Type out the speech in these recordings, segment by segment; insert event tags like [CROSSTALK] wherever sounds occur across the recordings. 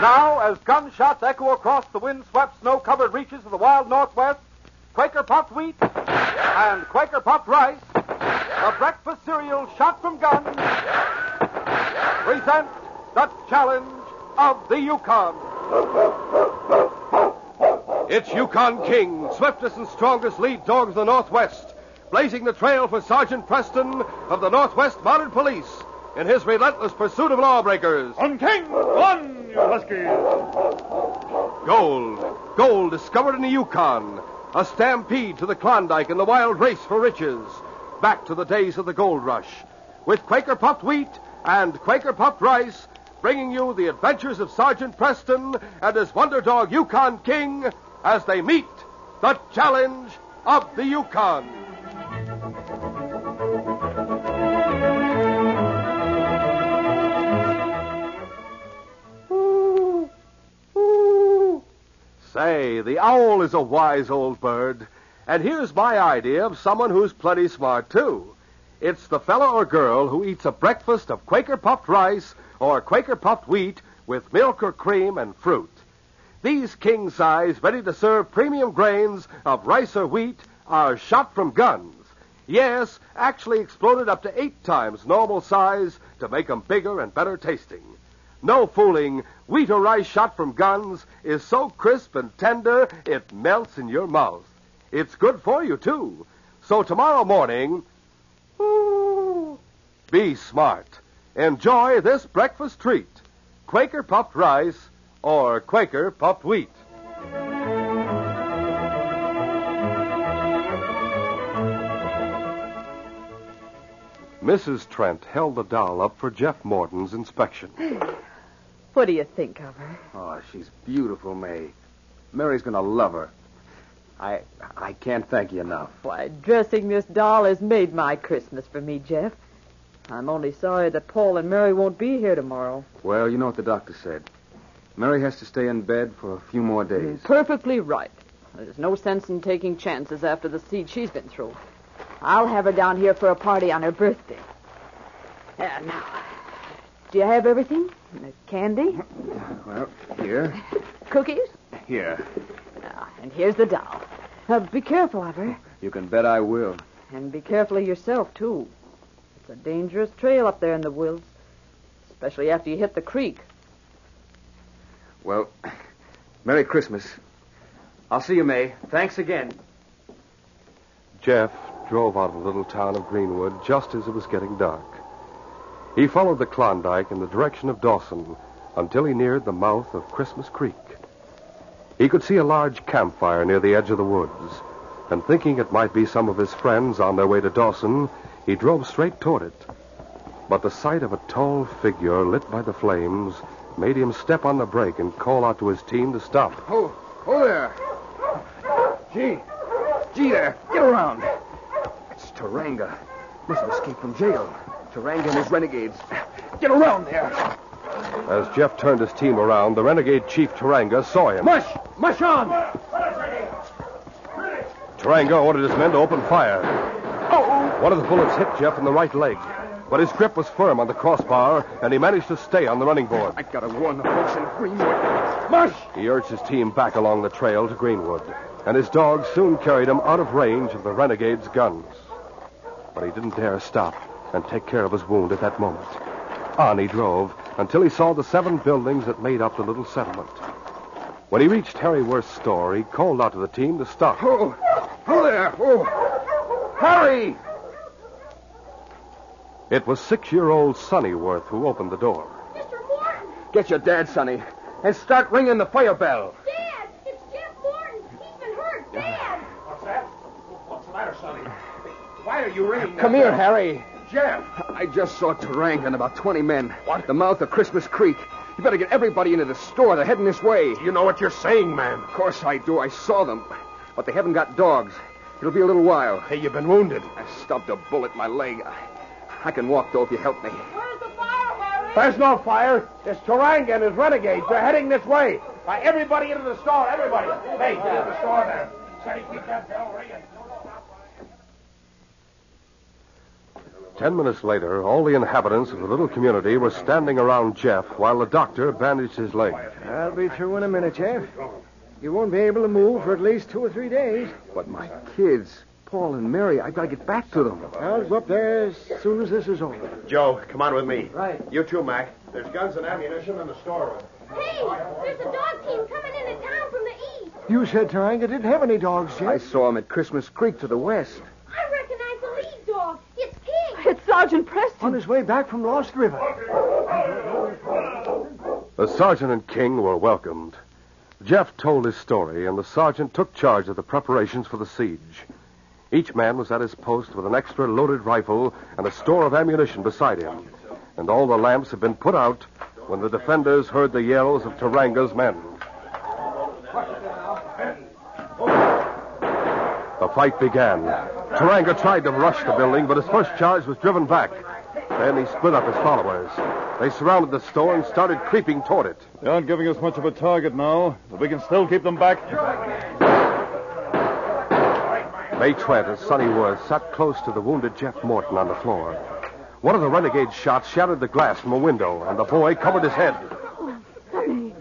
Now, as gunshots echo across the wind-swept, snow-covered reaches of the wild Northwest, Quaker puffed wheat and Quaker puffed rice, the breakfast cereal shot from guns, present the challenge of the Yukon. It's Yukon King, swiftest and strongest lead dog of the Northwest, blazing the trail for Sergeant Preston of the Northwest Mounted Police in his relentless pursuit of lawbreakers. On King, one, you huskies. Gold. Gold discovered in the Yukon. A stampede to the Klondike and the wild race for riches. Back to the days of the gold rush. With Quaker puffed wheat and Quaker puffed rice, bringing you the adventures of Sergeant Preston and his wonder dog Yukon King as they meet the challenge of the Yukon. Say, the owl is a wise old bird. And here's my idea of someone who's plenty smart, too. It's the fellow or girl who eats a breakfast of Quaker puffed rice or Quaker puffed wheat with milk or cream and fruit. These king size, ready to serve premium grains of rice or wheat are shot from guns. Yes, actually exploded up to eight times normal size to make 'em bigger and better tasting. No fooling, wheat or rice shot from guns is so crisp and tender it melts in your mouth. It's good for you, too. So tomorrow morning, ooh, be smart. Enjoy this breakfast treat Quaker puffed rice or Quaker puffed wheat. Mrs. Trent held the doll up for Jeff Morton's inspection. [LAUGHS] What do you think of her? Oh, she's beautiful, May. Mary's gonna love her. I I can't thank you enough. Why, dressing this doll has made my Christmas for me, Jeff. I'm only sorry that Paul and Mary won't be here tomorrow. Well, you know what the doctor said. Mary has to stay in bed for a few more days. Perfectly right. There's no sense in taking chances after the siege she's been through. I'll have her down here for a party on her birthday. Uh, now, do you have everything? Candy? Well, here, Cookies? here. Now, and here's the doll. Uh, be careful of her. You can bet I will. And be careful of yourself, too. It's a dangerous trail up there in the woods, especially after you hit the creek. Well, Merry Christmas. I'll see you, May. Thanks again. Jeff drove out of the little town of Greenwood just as it was getting dark. He followed the Klondike in the direction of Dawson until he neared the mouth of Christmas Creek. He could see a large campfire near the edge of the woods, and thinking it might be some of his friends on their way to Dawson, he drove straight toward it. But the sight of a tall figure lit by the flames made him step on the brake and call out to his team to stop. Oh, oh there. Gee. Gee there. Get around. It's Taranga. Must have escaped from jail. Taranga and his renegades. Get around there. As Jeff turned his team around, the renegade chief Taranga saw him. Mush! Mush on! Taranga ordered his men to open fire. Oh! One of the bullets hit Jeff in the right leg, but his grip was firm on the crossbar, and he managed to stay on the running board. I gotta warn the folks in Greenwood. Mush! He urged his team back along the trail to Greenwood, and his dogs soon carried him out of range of the renegade's guns. But he didn't dare stop and take care of his wound at that moment. On he drove until he saw the seven buildings that made up the little settlement. When he reached Harry Worth's store, he called out to the team to stop. Oh, oh there. Oh, Harry! It was six-year-old Sonny Worth who opened the door. Mr. Morton! Get your dad, Sonny, and start ringing the fire bell. Dad! It's Jeff Morton! He's been hurt! Dad! What's that? What's the matter, Sonny? Why are you ringing? Come here, Harry. Jeff! I just saw Taranga and about 20 men. What? The mouth of Christmas Creek. You better get everybody into the store. They're heading this way. You know what you're saying, man. Of course I do. I saw them. But they haven't got dogs. It'll be a little while. Hey, you've been wounded. I stubbed a bullet in my leg. I, I can walk, though, if you help me. Where's the fire, Harry? There's no fire. It's Taranga and his renegades. They're heading this way. By everybody into the store. Everybody. Hey, get in the store there. Sonny, keep that bell ringing. Ten minutes later, all the inhabitants of the little community were standing around Jeff while the doctor bandaged his leg. I'll be through in a minute, Jeff. You won't be able to move for at least two or three days. But my kids, Paul and Mary, I've got to get back to them. I'll go up there as soon as this is over. Joe, come on with me. Right. You too, Mac. There's guns and ammunition in the storeroom. Hey! There's a dog team coming into town from the east! You said Taranga didn't have any dogs, Jeff. I saw them at Christmas Creek to the west. I recognize the lead dog. It's King! It's Sergeant Preston. On his way back from Lost River. The sergeant and King were welcomed. Jeff told his story, and the sergeant took charge of the preparations for the siege. Each man was at his post with an extra loaded rifle and a store of ammunition beside him. And all the lamps had been put out when the defenders heard the yells of Taranga's men. The fight began. Taranga tried to rush the building, but his first charge was driven back. Then he split up his followers. They surrounded the store and started creeping toward it. They aren't giving us much of a target now, but we can still keep them back. May Trent and Sonny Worth sat close to the wounded Jeff Morton on the floor. One of the renegade shots shattered the glass from a window, and the boy covered his head. Oh, I'm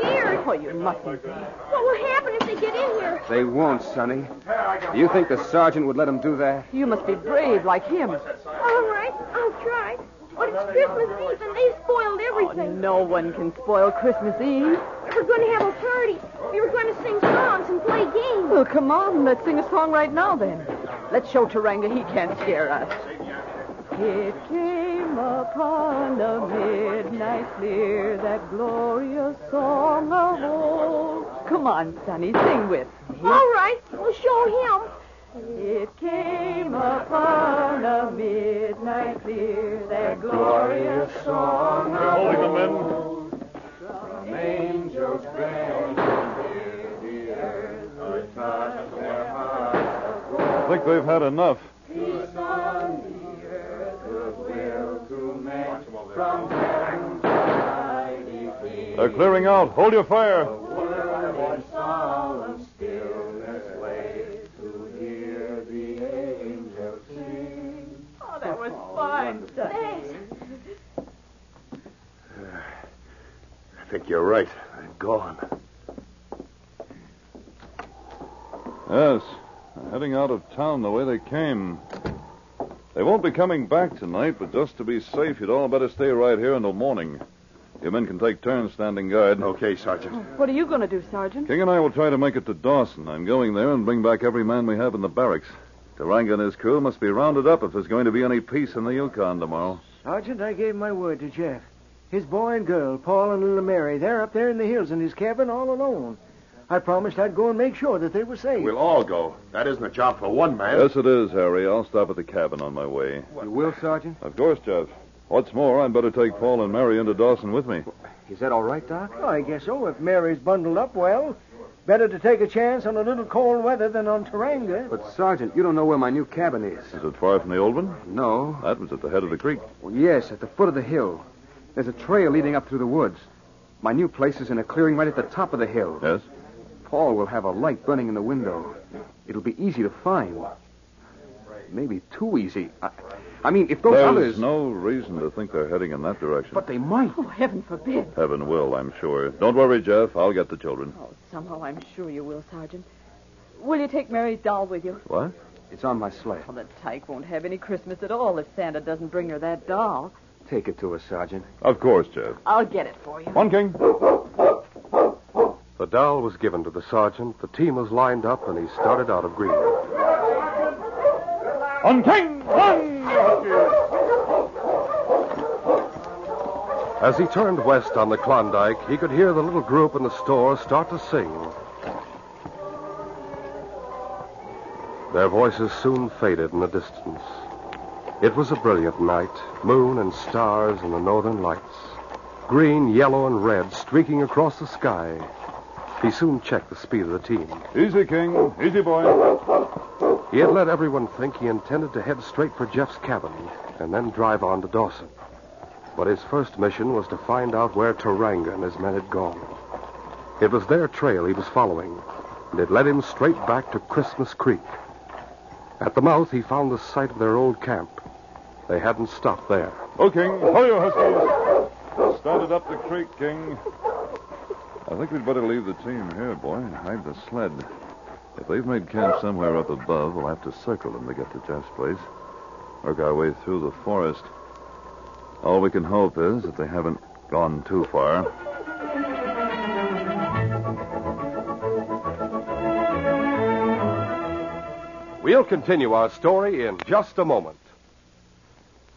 scared. Oh, you mustn't be. What will happen if they get in here? They won't, Sonny. Do you think the sergeant would let them do that? You must be brave like him. All right, I'll try. But it's Christmas Eve and they spoiled oh, everything. Oh, no one can spoil Christmas Eve. We were going to have a party. We were going to sing songs and play games. Well, come on. Let's sing a song right now, then. Let's show Taranga he can't scare us. It came upon a midnight clear, that glorious song of old. Come on, Sonny, sing with me. All right, we'll show him. It came upon a midnight clear, that glorious song of Holding them in. From angels grand, near the earth, would touch their hearts. I think they've had enough. Peace on the earth, goodwill to men, from heaven's mighty King. They're clearing out. Hold your fire. You're right. They're gone. Yes. They're heading out of town the way they came. They won't be coming back tonight, but just to be safe, you'd all better stay right here until morning. You men can take turns standing guard. Okay, Sergeant. What are you going to do, Sergeant? King and I will try to make it to Dawson. I'm going there and bring back every man we have in the barracks. Taranga and his crew must be rounded up if there's going to be any peace in the Yukon tomorrow. Sergeant, I gave my word to Jeff. His boy and girl, Paul and little Mary, they're up there in the hills in his cabin all alone. I promised I'd go and make sure that they were safe. We'll all go. That isn't a job for one man. Yes, it is, Harry. I'll stop at the cabin on my way. You will, Sergeant? Of course, Jeff. What's more, I'd better take Paul and Mary into Dawson with me. Is that all right, Doc? Oh, I guess so. If Mary's bundled up well, better to take a chance on a little cold weather than on Taranga. But, Sergeant, you don't know where my new cabin is. Is it far from the old one? No. That was at the head of the creek. Well, yes, at the foot of the hill. There's a trail leading up through the woods. My new place is in a clearing right at the top of the hill. Yes? Paul will have a light burning in the window. It'll be easy to find. Maybe too easy. I, I mean, if those There's others. no reason to think they're heading in that direction. But they might. Oh, heaven forbid. Heaven will, I'm sure. Don't worry, Jeff. I'll get the children. Oh, somehow I'm sure you will, Sergeant. Will you take Mary's doll with you? What? It's on my sled. Well, the tyke won't have any Christmas at all if Santa doesn't bring her that doll. Take it to us, Sergeant. Of course, Jeff. I'll get it for you. One king. The doll was given to the sergeant, the team was lined up, and he started out of Green. One king. One. As he turned west on the Klondike, he could hear the little group in the store start to sing. Their voices soon faded in the distance. It was a brilliant night, moon and stars and the northern lights. Green, yellow, and red streaking across the sky. He soon checked the speed of the team. Easy, King. Easy, boy. He had let everyone think he intended to head straight for Jeff's cabin and then drive on to Dawson. But his first mission was to find out where Taranga and his men had gone. It was their trail he was following, and it led him straight back to Christmas Creek. At the mouth, he found the site of their old camp. They hadn't stopped there. Oh, King. Ho, you huskies. Started up the creek, King. I think we'd better leave the team here, boy, and hide the sled. If they've made camp somewhere up above, we'll have to circle them to get to Jeff's place. Work our way through the forest. All we can hope is that they haven't gone too far. We'll continue our story in just a moment.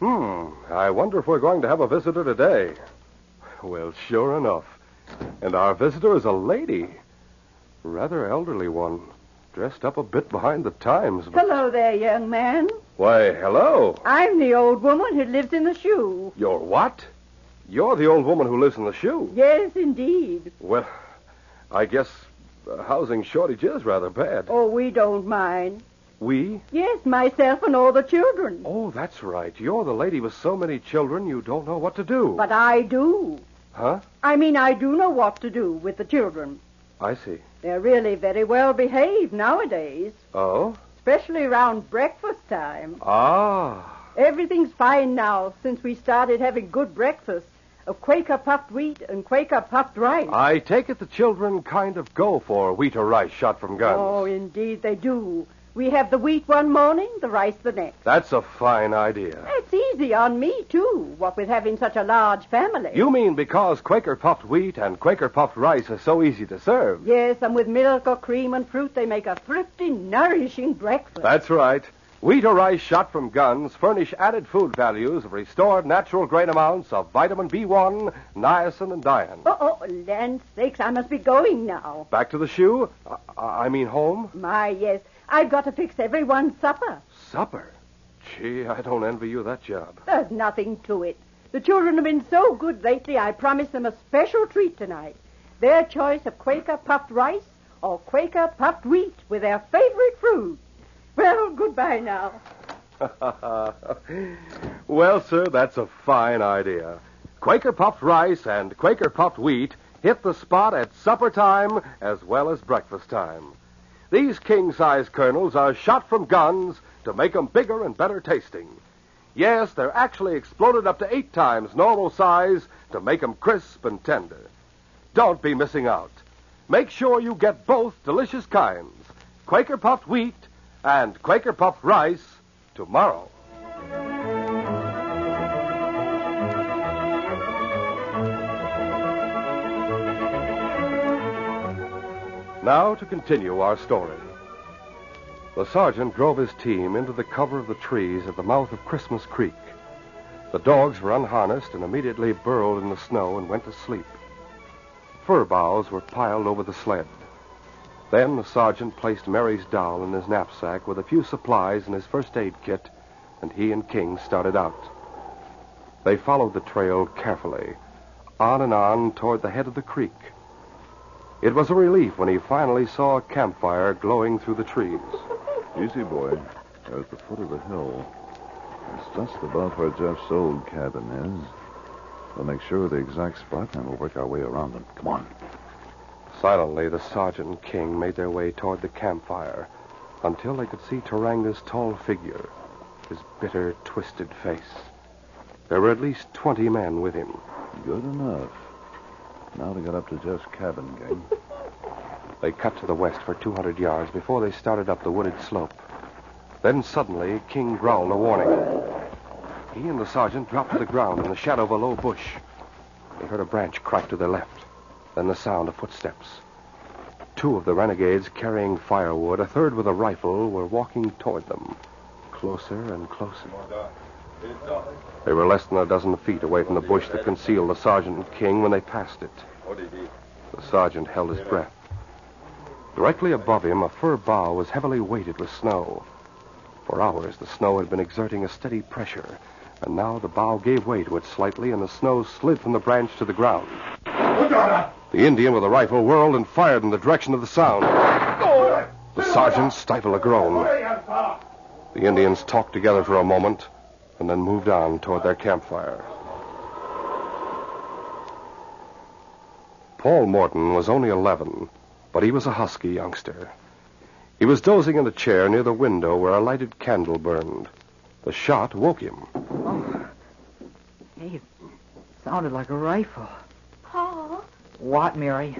Hmm, I wonder if we're going to have a visitor today. Well, sure enough. And our visitor is a lady. Rather elderly one. Dressed up a bit behind the times. But... Hello there, young man. Why, hello. I'm the old woman who lives in the shoe. You're what? You're the old woman who lives in the shoe. Yes, indeed. Well, I guess the housing shortage is rather bad. Oh, we don't mind. We? Yes, myself and all the children. Oh, that's right. You're the lady with so many children you don't know what to do. But I do. Huh? I mean, I do know what to do with the children. I see. They're really very well behaved nowadays, Oh? especially around breakfast time. Ah. Everything's fine now since we started having good breakfast of Quaker puffed wheat and Quaker puffed rice. I take it the children kind of go for wheat or rice shot from guns. Oh, indeed they do. We have the wheat one morning, the rice the next. That's a fine idea. It's easy on me, too, what with having such a large family. You mean because Quaker puffed wheat and Quaker puffed rice are so easy to serve? Yes, and with milk or cream and fruit, they make a thrifty, nourishing breakfast. That's right. Wheat or rice shot from guns furnish added food values of restored natural grain amounts of vitamin B1, niacin, and dian. Oh, oh, land sakes, I must be going now. Back to the shoe? I, I mean home? My, yes. I've got to fix everyone's supper. Supper? Gee, I don't envy you that job. There's nothing to it. The children have been so good lately, I promised them a special treat tonight. Their choice of Quaker puffed rice or Quaker puffed wheat with their favorite fruit. Well, goodbye now. [LAUGHS] well, sir, that's a fine idea. Quaker puffed rice and Quaker puffed wheat hit the spot at supper time as well as breakfast time. These king size kernels are shot from guns to make 'em bigger and better tasting. Yes, they're actually exploded up to eight times normal size to make 'em crisp and tender. Don't be missing out. Make sure you get both delicious kinds Quaker puffed wheat and Quaker puffed rice tomorrow. Now to continue our story. The sergeant drove his team into the cover of the trees at the mouth of Christmas Creek. The dogs were unharnessed and immediately burrowed in the snow and went to sleep. Fir boughs were piled over the sled. Then the sergeant placed Mary's doll in his knapsack with a few supplies and his first aid kit, and he and King started out. They followed the trail carefully, on and on toward the head of the creek. It was a relief when he finally saw a campfire glowing through the trees. Easy, boy. They're at the foot of the hill. It's just above where Jeff's old cabin is. We'll make sure of the exact spot, and we'll work our way around them. Come on. Silently, the sergeant and King made their way toward the campfire until they could see Taranga's tall figure, his bitter, twisted face. There were at least 20 men with him. Good enough. Now they got up to Jeff's cabin, gang. They cut to the west for 200 yards before they started up the wooded slope. Then suddenly, King growled a warning. He and the sergeant dropped to the ground in the shadow of a low bush. They heard a branch crack to their left, then the sound of footsteps. Two of the renegades carrying firewood, a third with a rifle, were walking toward them, closer and closer. They were less than a dozen feet away from the bush that concealed the sergeant and King when they passed it. The sergeant held his breath. Directly above him, a fir bough was heavily weighted with snow. For hours, the snow had been exerting a steady pressure, and now the bough gave way to it slightly, and the snow slid from the branch to the ground. The Indian with a rifle whirled and fired in the direction of the sound. The sergeant stifled a groan. The Indians talked together for a moment and then moved on toward their campfire. Paul Morton was only 11, but he was a husky youngster. He was dozing in a chair near the window where a lighted candle burned. The shot woke him. Oh. Hey, it sounded like a rifle. Paul, What, Mary?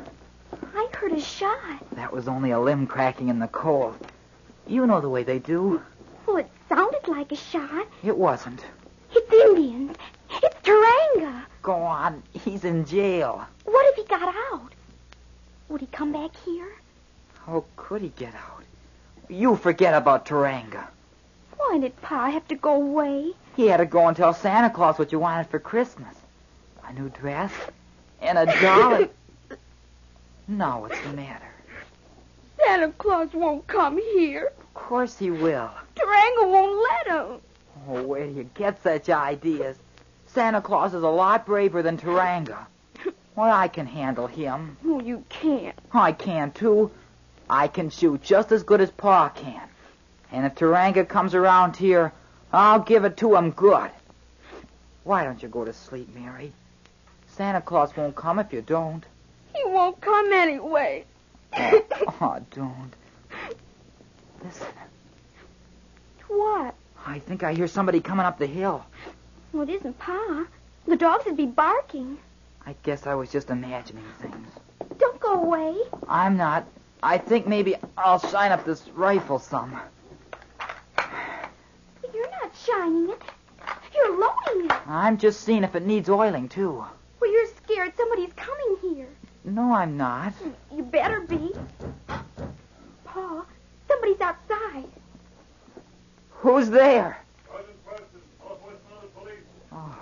I heard a shot. That was only a limb cracking in the cold. You know the way they do. Like a shot. It wasn't. It's Indians. It's Taranga. Go on. He's in jail. What if he got out? Would he come back here? How could he get out? You forget about Taranga. Why did Pa have to go away? He had to go and tell Santa Claus what you wanted for Christmas. A new dress and a doll. [COUGHS] now what's the matter? Santa Claus won't come here. Of course he will. Taranga won't let him. Oh, where do you get such ideas? Santa Claus is a lot braver than Taranga. Well, I can handle him. No, you can't. I can, too. I can shoot just as good as Pa can. And if Taranga comes around here, I'll give it to him good. Why don't you go to sleep, Mary? Santa Claus won't come if you don't. He won't come anyway. [COUGHS] Oh, don't. Listen, What? I think I hear somebody coming up the hill. Well, it isn't Pa. The dogs would be barking. I guess I was just imagining things. Don't go away. I'm not. I think maybe I'll shine up this rifle some. You're not shining it. You're loading it. I'm just seeing if it needs oiling, too. Well, you're scared somebody's coming here. No, I'm not. You better be. Pa, somebody's outside. Who's there? Sergeant Preston, Northwest Mounted Police. Oh.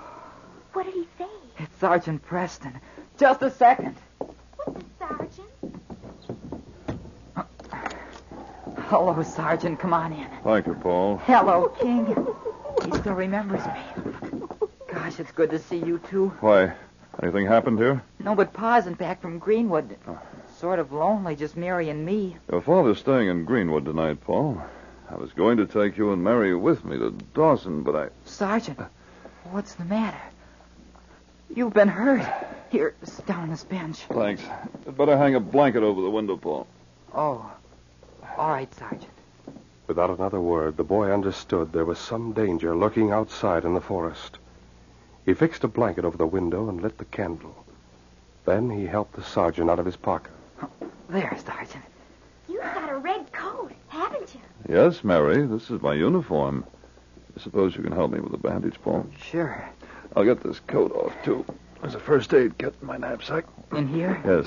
What did he say? It's Sergeant Preston. Just a second. What's the Sergeant? Hello, Sergeant. Come on in. Thank you, Paul. Hello, King. He still remembers me. Gosh, it's good to see you, too. Why, anything happened here? No, but Pa's isn't back from Greenwood. Oh. Sort of lonely, just Mary and me. Your father's staying in Greenwood tonight, Paul. I was going to take you and Mary with me to Dawson, but I. Sergeant, what's the matter? You've been hurt. Here, sit down on this bench. Thanks. I'd better hang a blanket over the window, Paul. Oh, all right, Sergeant. Without another word, the boy understood there was some danger lurking outside in the forest. He fixed a blanket over the window and lit the candle. Then he helped the sergeant out of his pocket. There, Sergeant. You've got a red coat, haven't you? Yes, Mary, this is my uniform. I suppose you can help me with the bandage, Paul. Sure. I'll get this coat off, too. There's a first aid kit in my knapsack. In here? Yes.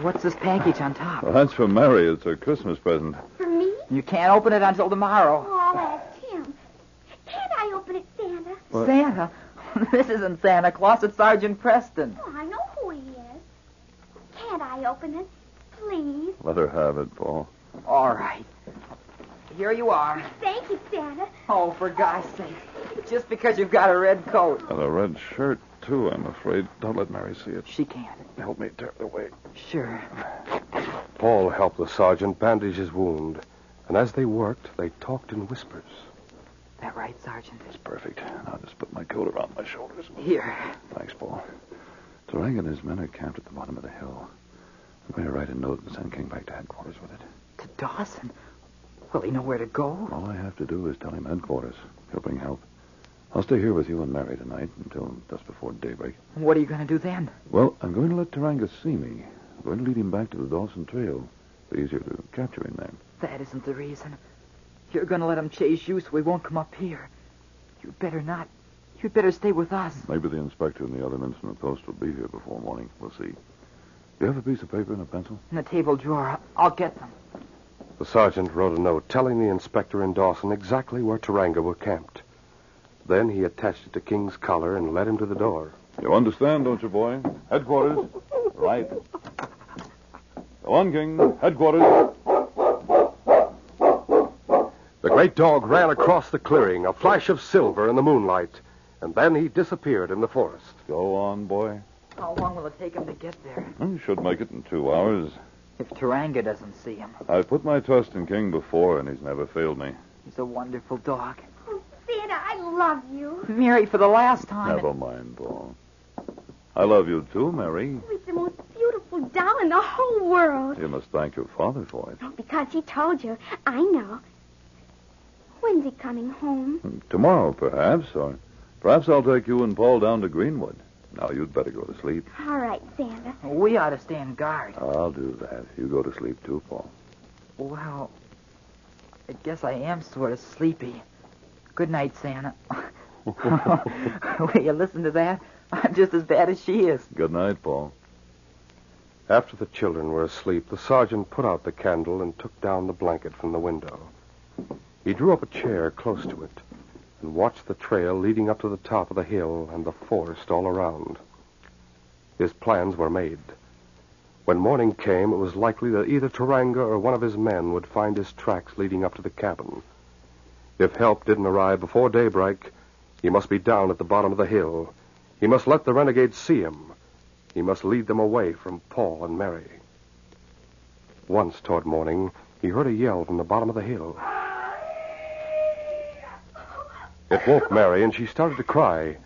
What's this package on top? Well, that's for Mary. It's her Christmas present. For me? You can't open it until tomorrow. Oh, I'll ask him. Can't I open it, Santa? What? Santa? [LAUGHS] this isn't Santa Claus, it's Sergeant Preston. Oh, I know who he is. Can't I open it? Please. Let her have it, Paul. All right. Here you are. Thank you, Santa. Oh, for God's sake. Just because you've got a red coat. And a red shirt, too, I'm afraid. Don't let Mary see it. She can't. Help me tear it away. Sure. Paul helped the sergeant bandage his wound, and as they worked, they talked in whispers. That right, Sergeant? That's perfect. Now just put my coat around my shoulders. Here. Thanks, Paul. Taranga and his men are camped at the bottom of the hill. I'm going to write a note and send King back to headquarters with it. To Dawson? Will he know where to go? All I have to do is tell him headquarters. He'll bring help. I'll stay here with you and Mary tonight until just before daybreak. What are you going to do then? Well, I'm going to let Taranga see me. I'm going to lead him back to the Dawson Trail. Be easier to capture him there. That isn't the reason. You're going to let him chase you so he won't come up here. You'd better not. You'd better stay with us. Maybe the inspector and the other men from the post will be here before morning. We'll see. Do you have a piece of paper and a pencil? In the table drawer. I'll get them. The sergeant wrote a note telling the inspector and Dawson exactly where Taranga were camped. Then he attached it to King's collar and led him to the door. You understand, don't you, boy? Headquarters. Right. Go on, King. Headquarters. The great dog ran across the clearing, a flash of silver in the moonlight, and then he disappeared in the forest. Go on, boy. How long will it take him to get there? You should make it in two hours. If Taranga doesn't see him. I've put my trust in King before, and he's never failed me. He's a wonderful dog. Oh, Santa, I love you. Mary, for the last time. Never mind, Paul. I love you too, Mary. Oh, it's the most beautiful doll in the whole world. You must thank your father for it. Oh, because he told you. I know. When's he coming home? Tomorrow, perhaps, or perhaps I'll take you and Paul down to Greenwood. Now, you'd better go to sleep. All right, Santa. We ought to stand guard. I'll do that. You go to sleep too, Paul. Well, I guess I am sort of sleepy. Good night, Santa. [LAUGHS] Will you listen to that? I'm just as bad as she is. Good night, Paul. After the children were asleep, the sergeant put out the candle and took down the blanket from the window. He drew up a chair close to it and watched the trail leading up to the top of the hill and the forest all around. His plans were made. When morning came, it was likely that either Taranga or one of his men would find his tracks leading up to the cabin. If help didn't arrive before daybreak, he must be down at the bottom of the hill. He must let the renegades see him. He must lead them away from Paul and Mary. Once toward morning, he heard a yell from the bottom of the hill. It woke Mary, and she started to cry.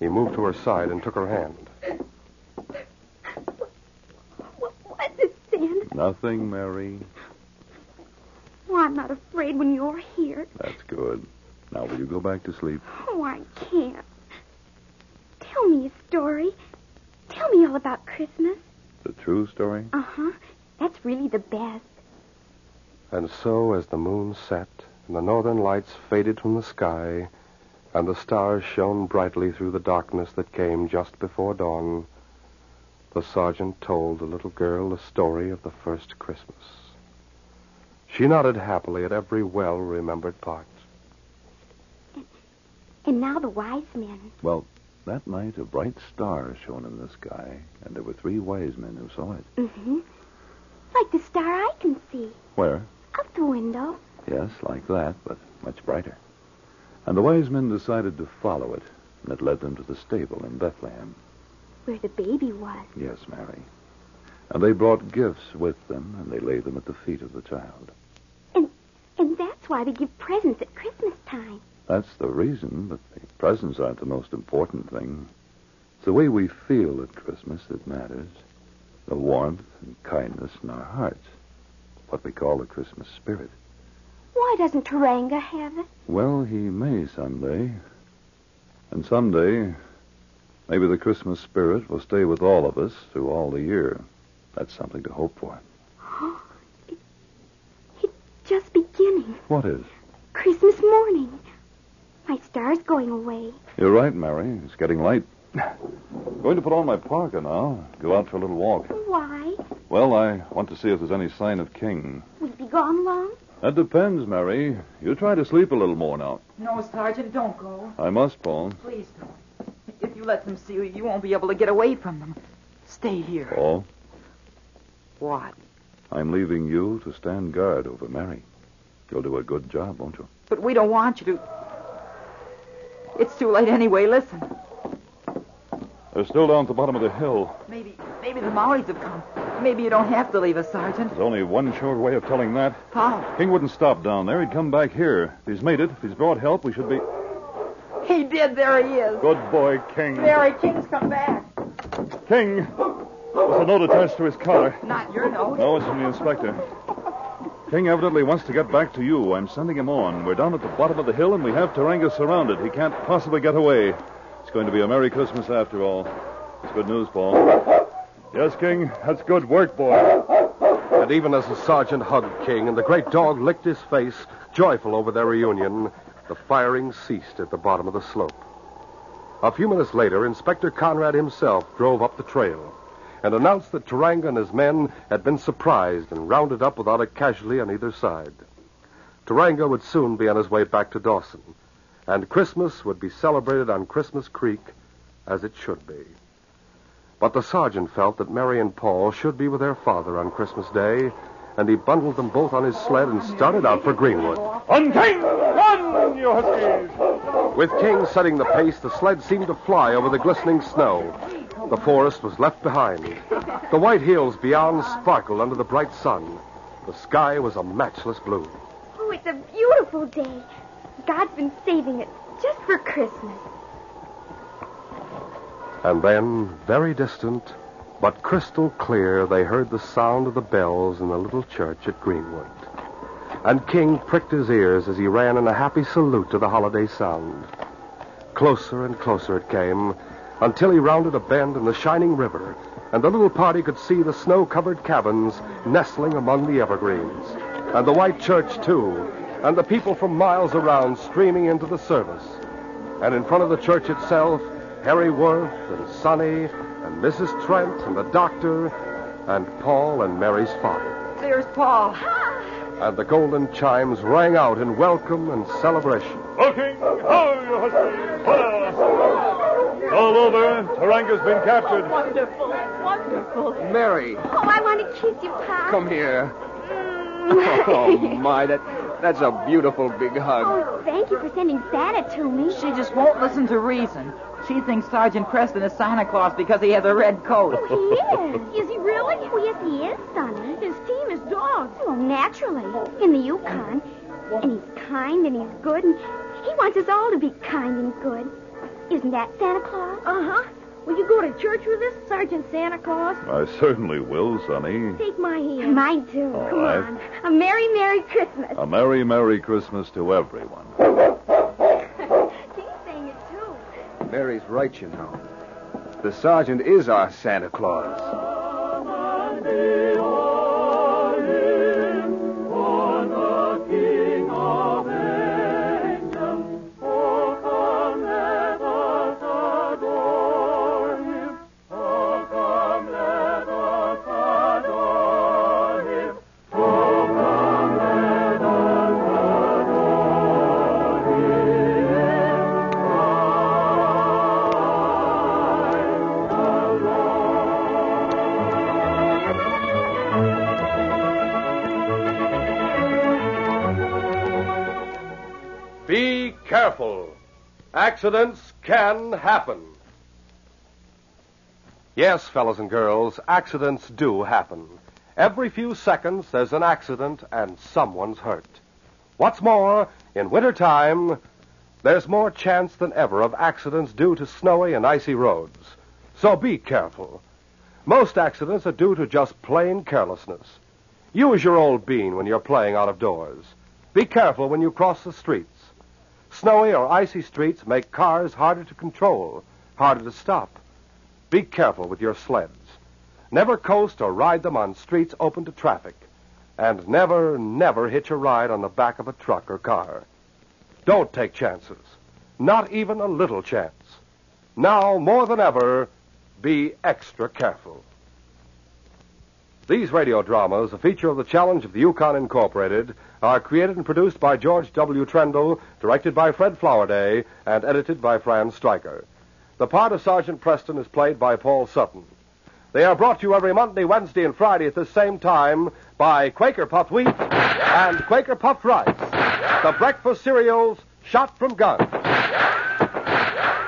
He moved to her side and took her hand. What was it, Santa? Nothing, Mary. Oh, I'm not afraid when you're here. That's good. Now, will you go back to sleep? Oh, I can't. Tell me a story. Tell me all about Christmas. The true story? Uh huh. That's really the best. And so, as the moon set and the northern lights faded from the sky, and the stars shone brightly through the darkness that came just before dawn, the sergeant told the little girl the story of the first Christmas. She nodded happily at every well remembered part. And now the wise men. Well, that night a bright star shone in the sky, and there were three wise men who saw it. Mm-hmm. Like the star I can see. Where? Out the window. Yes, like that, but much brighter. And the wise men decided to follow it, and it led them to the stable in Bethlehem. Where the baby was. Yes, Mary. And they brought gifts with them, and they laid them at the feet of the child. And and that's why they give presents at Christmas time. That's the reason, but the presents aren't the most important thing. It's the way we feel at Christmas that matters. The warmth and kindness in our hearts. What we call the Christmas spirit. Why doesn't Taranga have it? Well, he may someday. And someday, maybe the Christmas spirit will stay with all of us through all the year. That's something to hope for. it, [GASPS] it's just beginning. What is? Christmas morning. My star's going away. You're right, Mary. It's getting late. Going to put on my parka now. Go out for a little walk. Why? Well, I want to see if there's any sign of King. Will he be gone long? That depends, Mary. You try to sleep a little more now. No, Sergeant, don't go. I must, Paul. Please don't. If you let them see you, you won't be able to get away from them. Stay here. Paul, What? I'm leaving you to stand guard over Mary. You'll do a good job, won't you? But we don't want you to. It's too late anyway. Listen. They're still down at the bottom of the hill. Maybe, maybe the Mounties have come. Maybe you don't have to leave us, Sergeant. There's only one sure way of telling that. How? King wouldn't stop down there. He'd come back here. If he's made it, if he's brought help, we should be. He did. There he is. Good boy, King. Mary King's come back. King! There's a note attached to his collar. Not your note. No, it's from the inspector. King evidently wants to get back to you. I'm sending him on. We're down at the bottom of the hill, and we have Taranga surrounded. He can't possibly get away. It's going to be a Merry Christmas after all. It's good news, Paul. Yes, King. That's good work, boy. And even as the sergeant hugged King and the great dog licked his face, joyful over their reunion, the firing ceased at the bottom of the slope. A few minutes later, Inspector Conrad himself drove up the trail and announced that Taranga and his men had been surprised and rounded up without a casualty on either side. Taranga would soon be on his way back to Dawson, and Christmas would be celebrated on Christmas Creek as it should be. But the sergeant felt that Mary and Paul should be with their father on Christmas Day, and he bundled them both on his sled and started out for Greenwood. On King! Run, you huskies! With King setting the pace, the sled seemed to fly over the glistening snow. The forest was left behind. The white hills beyond sparkled under the bright sun. The sky was a matchless blue. Oh, it's a beautiful day. God's been saving it just for Christmas. And then, very distant, but crystal clear, they heard the sound of the bells in the little church at Greenwood. And King pricked his ears as he ran in a happy salute to the holiday sound. Closer and closer it came until he rounded a bend in the shining river, and the little party could see the snow covered cabins nestling among the evergreens, and the white church, too, and the people from miles around streaming into the service. And in front of the church itself, Harry Worth and Sonny and Mrs. Trent and the doctor and Paul and Mary's father. There's Paul. And the golden chimes rang out in welcome and celebration. O King! Ho, you huskies! Hola! All over. Taranga's been captured. Wonderful, wonderful. Mary, Oh, I want to kiss you, Pop. come here. Mm. [LAUGHS] Oh, my, that, that's a beautiful big hug. Oh, thank you for sending Santa to me. She just won't listen to reason. She thinks Sergeant Preston is Santa Claus because he has a red coat. Oh, he is. Is he really? Oh, yes, he is, Sonny. His team is dogs. Well, naturally. In the Yukon. And he's kind and he's good, and he wants us all to be kind and good. Isn't that Santa Claus? Uh-huh. Will you go to church with us, Sergeant Santa Claus? I certainly will, Sonny. Take my hand. Mine, too. All Come right. on. A Merry, Merry Christmas. A Merry, Merry Christmas to everyone. Mary's right, you know. The sergeant is our Santa Claus. Accidents can happen. Yes, fellows and girls, accidents do happen. Every few seconds there's an accident and someone's hurt. What's more, in wintertime, there's more chance than ever of accidents due to snowy and icy roads. So be careful. Most accidents are due to just plain carelessness. Use your old bean when you're playing out of doors. Be careful when you cross the streets. Snowy or icy streets make cars harder to control, harder to stop. Be careful with your sleds. Never coast or ride them on streets open to traffic. And never, never hitch a ride on the back of a truck or car. Don't take chances. Not even a little chance. Now, more than ever, be extra careful. These radio dramas, a feature of the Challenge of the Yukon Incorporated, are created and produced by George W. Trendle, directed by Fred Flowerday, and edited by Fran Stryker. The part of Sergeant Preston is played by Paul Sutton. They are brought to you every Monday, Wednesday, and Friday at the same time by Quaker Puffed Wheat and Quaker Puffed Rice, the breakfast cereals shot from guns.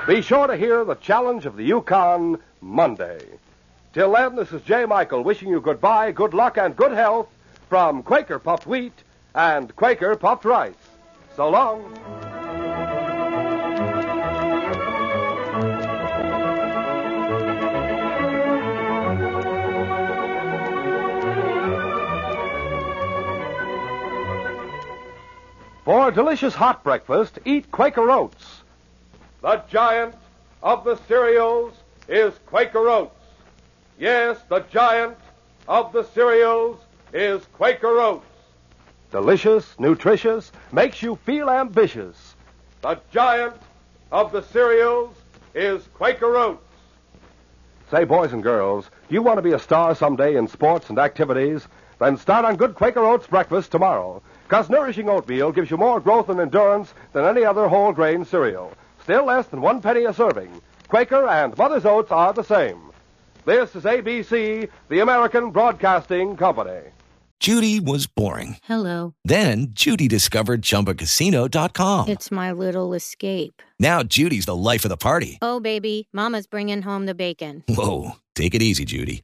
Be sure to hear the Challenge of the Yukon Monday. Till then, this is Jay Michael wishing you goodbye, good luck, and good health from Quaker Puffed Wheat and Quaker Puffed Rice. So long. For a delicious hot breakfast, eat Quaker Oats. The giant of the cereals is Quaker Oats. Yes, the giant of the cereals is Quaker Oats. Delicious, nutritious, makes you feel ambitious. The giant of the cereals is Quaker Oats. Say, boys and girls, do you want to be a star someday in sports and activities? Then start on good Quaker Oats breakfast tomorrow. Because nourishing oatmeal gives you more growth and endurance than any other whole grain cereal. Still less than one penny a serving. Quaker and Mother's Oats are the same. This is ABC, the American Broadcasting Company. Judy was boring. Hello. Then Judy discovered ChumbaCasino.com. It's my little escape. Now Judy's the life of the party. Oh, baby, Mama's bringing home the bacon. Whoa, take it easy, Judy.